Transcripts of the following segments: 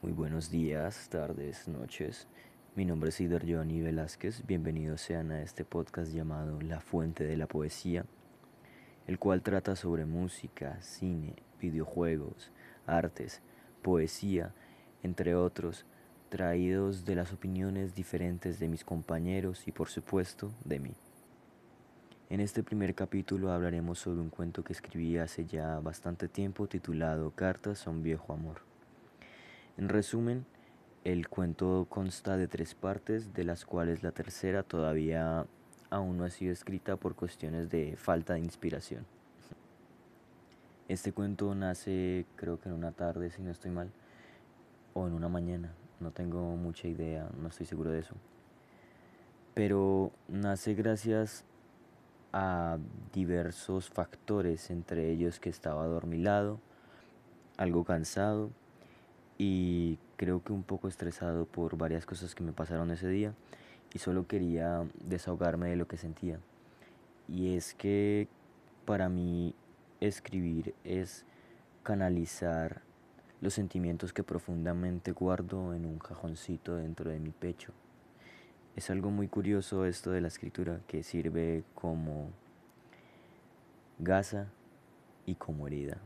Muy buenos días, tardes, noches. Mi nombre es Ider Johnny Velázquez. Bienvenidos sean a este podcast llamado La Fuente de la Poesía, el cual trata sobre música, cine, videojuegos, artes, poesía, entre otros, traídos de las opiniones diferentes de mis compañeros y por supuesto de mí. En este primer capítulo hablaremos sobre un cuento que escribí hace ya bastante tiempo titulado Cartas a un viejo amor. En resumen, el cuento consta de tres partes, de las cuales la tercera todavía aún no ha sido escrita por cuestiones de falta de inspiración. Este cuento nace creo que en una tarde, si no estoy mal, o en una mañana, no tengo mucha idea, no estoy seguro de eso. Pero nace gracias a diversos factores, entre ellos que estaba adormilado, algo cansado, y creo que un poco estresado por varias cosas que me pasaron ese día y solo quería desahogarme de lo que sentía. Y es que para mí escribir es canalizar los sentimientos que profundamente guardo en un cajoncito dentro de mi pecho. Es algo muy curioso esto de la escritura que sirve como gasa y como herida,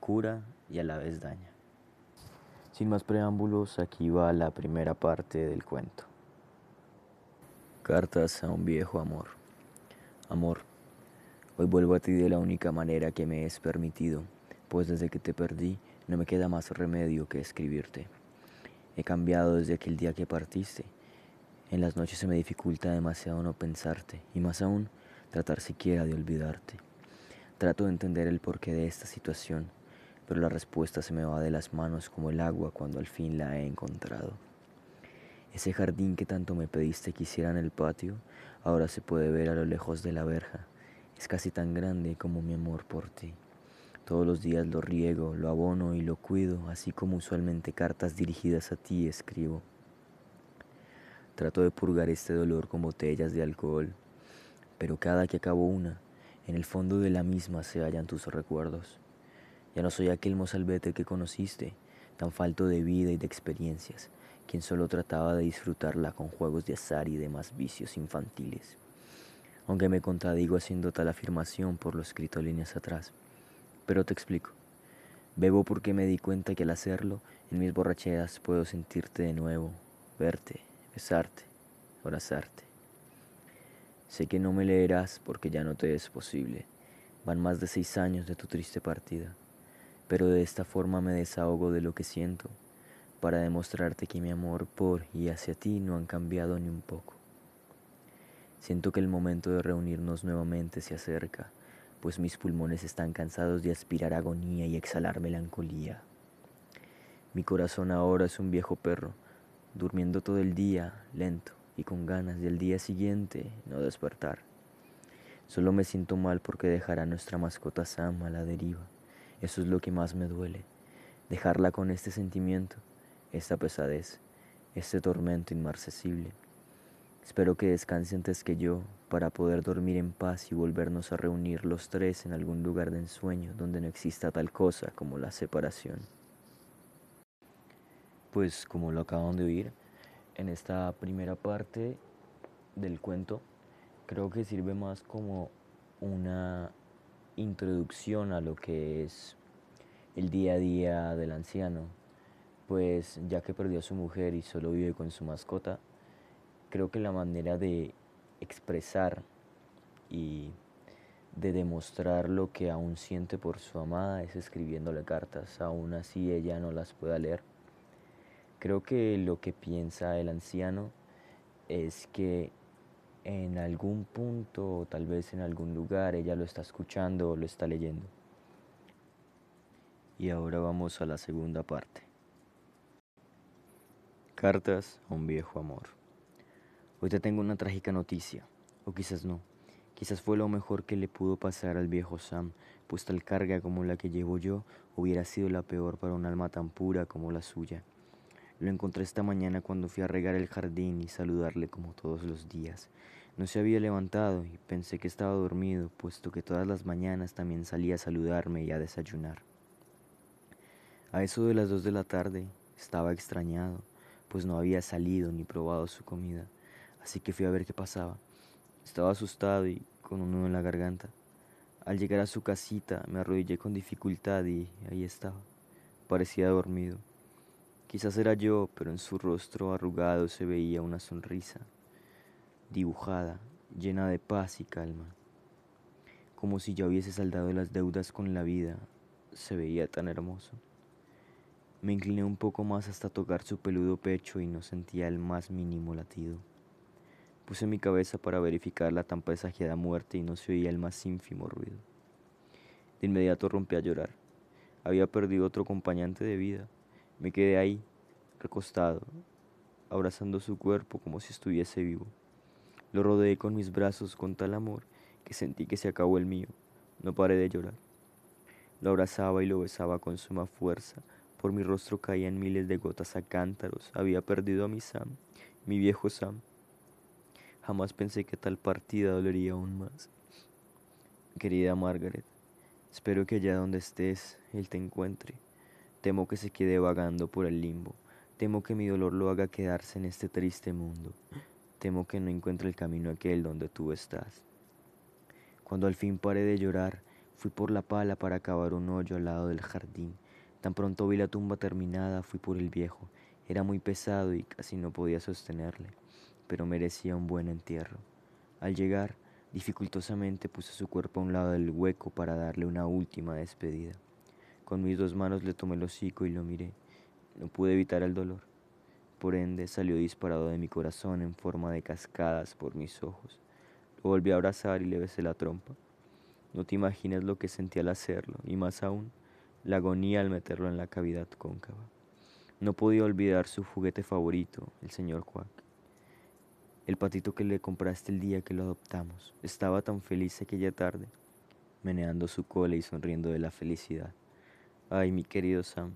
cura y a la vez daña. Sin más preámbulos, aquí va la primera parte del cuento. Cartas a un viejo amor. Amor, hoy vuelvo a ti de la única manera que me es permitido, pues desde que te perdí no me queda más remedio que escribirte. He cambiado desde aquel día que partiste. En las noches se me dificulta demasiado no pensarte, y más aún tratar siquiera de olvidarte. Trato de entender el porqué de esta situación, pero la respuesta se me va de las manos como el agua cuando al fin la he encontrado. Ese jardín que tanto me pediste que hiciera en el patio, ahora se puede ver a lo lejos de la verja. Es casi tan grande como mi amor por ti. Todos los días lo riego, lo abono y lo cuido, así como usualmente cartas dirigidas a ti escribo. Trato de purgar este dolor con botellas de alcohol, pero cada que acabo una, en el fondo de la misma se hallan tus recuerdos. Ya no soy aquel mozalbete que conociste, tan falto de vida y de experiencias, quien solo trataba de disfrutarla con juegos de azar y demás vicios infantiles. Aunque me contradigo haciendo tal afirmación por lo escrito líneas atrás. Pero te explico. Bebo porque me di cuenta que al hacerlo, en mis borracheras puedo sentirte de nuevo, verte, besarte, abrazarte. Sé que no me leerás porque ya no te es posible. Van más de seis años de tu triste partida pero de esta forma me desahogo de lo que siento, para demostrarte que mi amor por y hacia ti no han cambiado ni un poco. Siento que el momento de reunirnos nuevamente se acerca, pues mis pulmones están cansados de aspirar agonía y exhalar melancolía. Mi corazón ahora es un viejo perro, durmiendo todo el día, lento y con ganas del día siguiente no despertar. Solo me siento mal porque dejará nuestra mascota Sam a la deriva. Eso es lo que más me duele, dejarla con este sentimiento, esta pesadez, este tormento inmarcesible. Espero que descanse antes que yo para poder dormir en paz y volvernos a reunir los tres en algún lugar de ensueño donde no exista tal cosa como la separación. Pues como lo acaban de oír, en esta primera parte del cuento creo que sirve más como una introducción a lo que es el día a día del anciano, pues ya que perdió a su mujer y solo vive con su mascota, creo que la manera de expresar y de demostrar lo que aún siente por su amada es escribiéndole cartas, aún así ella no las pueda leer. Creo que lo que piensa el anciano es que en algún punto tal vez en algún lugar ella lo está escuchando o lo está leyendo. Y ahora vamos a la segunda parte. Cartas a un viejo amor. Hoy te tengo una trágica noticia, o quizás no. Quizás fue lo mejor que le pudo pasar al viejo Sam, pues tal carga como la que llevo yo hubiera sido la peor para un alma tan pura como la suya. Lo encontré esta mañana cuando fui a regar el jardín y saludarle como todos los días. No se había levantado y pensé que estaba dormido, puesto que todas las mañanas también salía a saludarme y a desayunar. A eso de las dos de la tarde, Estaba extrañado, pues no había salido ni probado su comida, así que fui a ver qué pasaba. Estaba asustado y con un nudo en la garganta. Al llegar a su casita me arrodillé con dificultad y ahí estaba. Parecía dormido. Quizás era yo, pero en su rostro arrugado se veía una sonrisa dibujada, llena de paz y calma. Como si ya hubiese saldado las deudas con la vida, se veía tan hermoso. Me incliné un poco más hasta tocar su peludo pecho y no sentía el más mínimo latido. Puse mi cabeza para verificar la tan presagiada muerte y no se oía el más ínfimo ruido. De inmediato rompí a llorar. Había perdido otro acompañante de vida. Me quedé ahí, recostado, abrazando su cuerpo como si estuviese vivo. Lo rodeé con mis brazos con tal amor que sentí que se acabó el mío. No paré de llorar. Lo abrazaba y lo besaba con suma fuerza. Por mi rostro caían miles de gotas a cántaros. Había perdido a mi Sam, mi viejo Sam. Jamás pensé que tal partida dolería aún más. Querida Margaret, espero que allá donde estés, Él te encuentre. Temo que se quede vagando por el limbo. Temo que mi dolor lo haga quedarse en este triste mundo. Temo que no encuentre el camino aquel donde tú estás. Cuando al fin paré de llorar, fui por la pala para cavar un hoyo al lado del jardín. Tan pronto vi la tumba terminada, fui por el viejo. Era muy pesado y casi no podía sostenerle, pero merecía un buen entierro. Al llegar, dificultosamente puse su cuerpo a un lado del hueco para darle una última despedida. Con mis dos manos le tomé el hocico y lo miré. No pude evitar el dolor. Por ende, salió disparado de mi corazón en forma de cascadas por mis ojos. Lo volví a abrazar y le besé la trompa. No te imaginas lo que sentí al hacerlo, y más aún, la agonía al meterlo en la cavidad cóncava. No podía olvidar su juguete favorito, el señor Quack. El patito que le compraste el día que lo adoptamos. Estaba tan feliz aquella tarde, meneando su cola y sonriendo de la felicidad. Ay, mi querido Sam.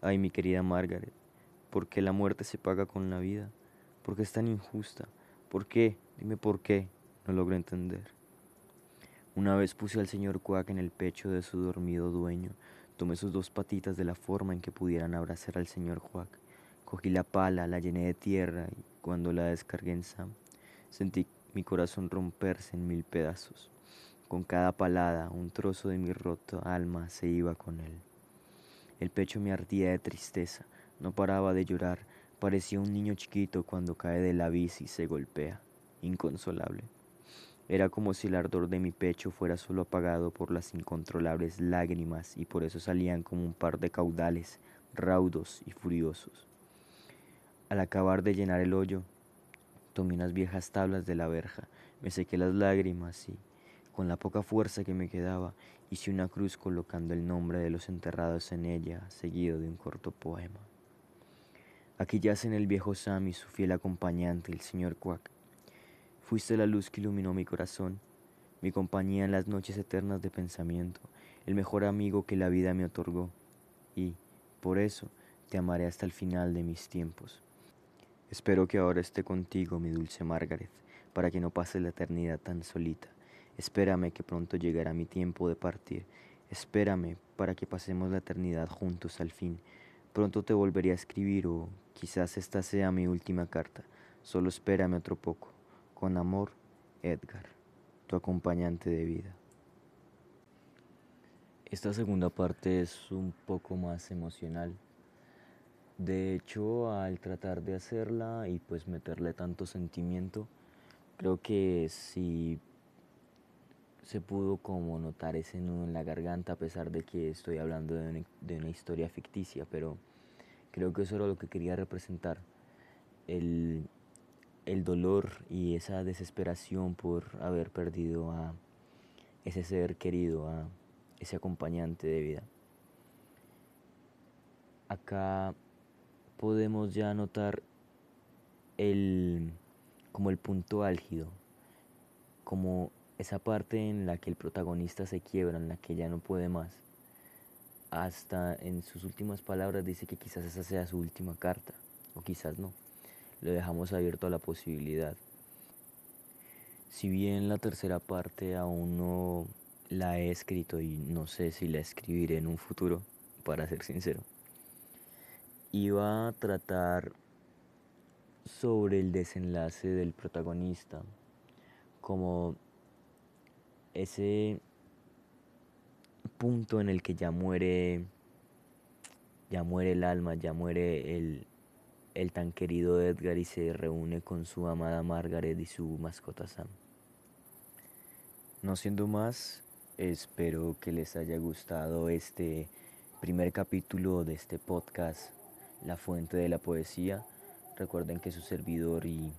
Ay, mi querida Margaret. ¿Por qué la muerte se paga con la vida? ¿Por qué es tan injusta? ¿Por qué? Dime por qué. No logro entender. Una vez puse al señor Quack en el pecho de su dormido dueño. Tomé sus dos patitas de la forma en que pudieran abrazar al señor Quack. Cogí la pala, la llené de tierra y cuando la descargué en Sam, sentí mi corazón romperse en mil pedazos. Con cada palada, un trozo de mi roto alma se iba con él. El pecho me ardía de tristeza. No paraba de llorar, parecía un niño chiquito cuando cae de la bici y se golpea, inconsolable. Era como si el ardor de mi pecho fuera solo apagado por las incontrolables lágrimas y por eso salían como un par de caudales, raudos y furiosos. Al acabar de llenar el hoyo, tomé unas viejas tablas de la verja, me sequé las lágrimas y, con la poca fuerza que me quedaba, hice una cruz colocando el nombre de los enterrados en ella, seguido de un corto poema. Aquí yacen el viejo Sam y su fiel acompañante, el señor Quack. Fuiste la luz que iluminó mi corazón, mi compañía en las noches eternas de pensamiento, el mejor amigo que la vida me otorgó, y, por eso, te amaré hasta el final de mis tiempos. Espero que ahora esté contigo, mi dulce Margaret, para que no pase la eternidad tan solita. Espérame que pronto llegará mi tiempo de partir. Espérame para que pasemos la eternidad juntos al fin. Pronto te volveré a escribir o quizás esta sea mi última carta. Solo espérame otro poco. Con amor, Edgar, tu acompañante de vida. Esta segunda parte es un poco más emocional. De hecho, al tratar de hacerla y pues meterle tanto sentimiento, creo que si se pudo como notar ese nudo en la garganta a pesar de que estoy hablando de una, historia ficticia, pero creo que eso era lo que quería representar, el, el dolor y esa desesperación por haber perdido a ese ser querido, a ese acompañante de vida. Acá podemos ya notar el, como el punto álgido, como esa parte en la que el protagonista se quiebra, en la que ya no puede más. Hasta en sus últimas palabras dice que quizás esa sea su última carta, o quizás no. Lo dejamos abierto a la posibilidad. Si bien la tercera parte aún no la he escrito y no sé si la escribiré en un futuro, para ser sincero. iba a tratar sobre el desenlace del protagonista, como ese punto en el que ya muere ya muere el alma, ya muere el, el tan querido Edgar y se reúne con su amada Margaret y su mascota Sam. No siendo más, espero que les haya gustado este primer capítulo de este podcast, La Fuente de la Poesía. Recuerden que su servidor y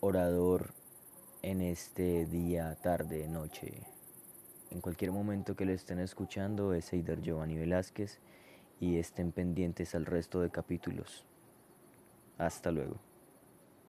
orador en este día, tarde, noche, en cualquier momento que lo estén escuchando es Eider Giovanni Velázquez y estén pendientes al resto de capítulos. Hasta luego.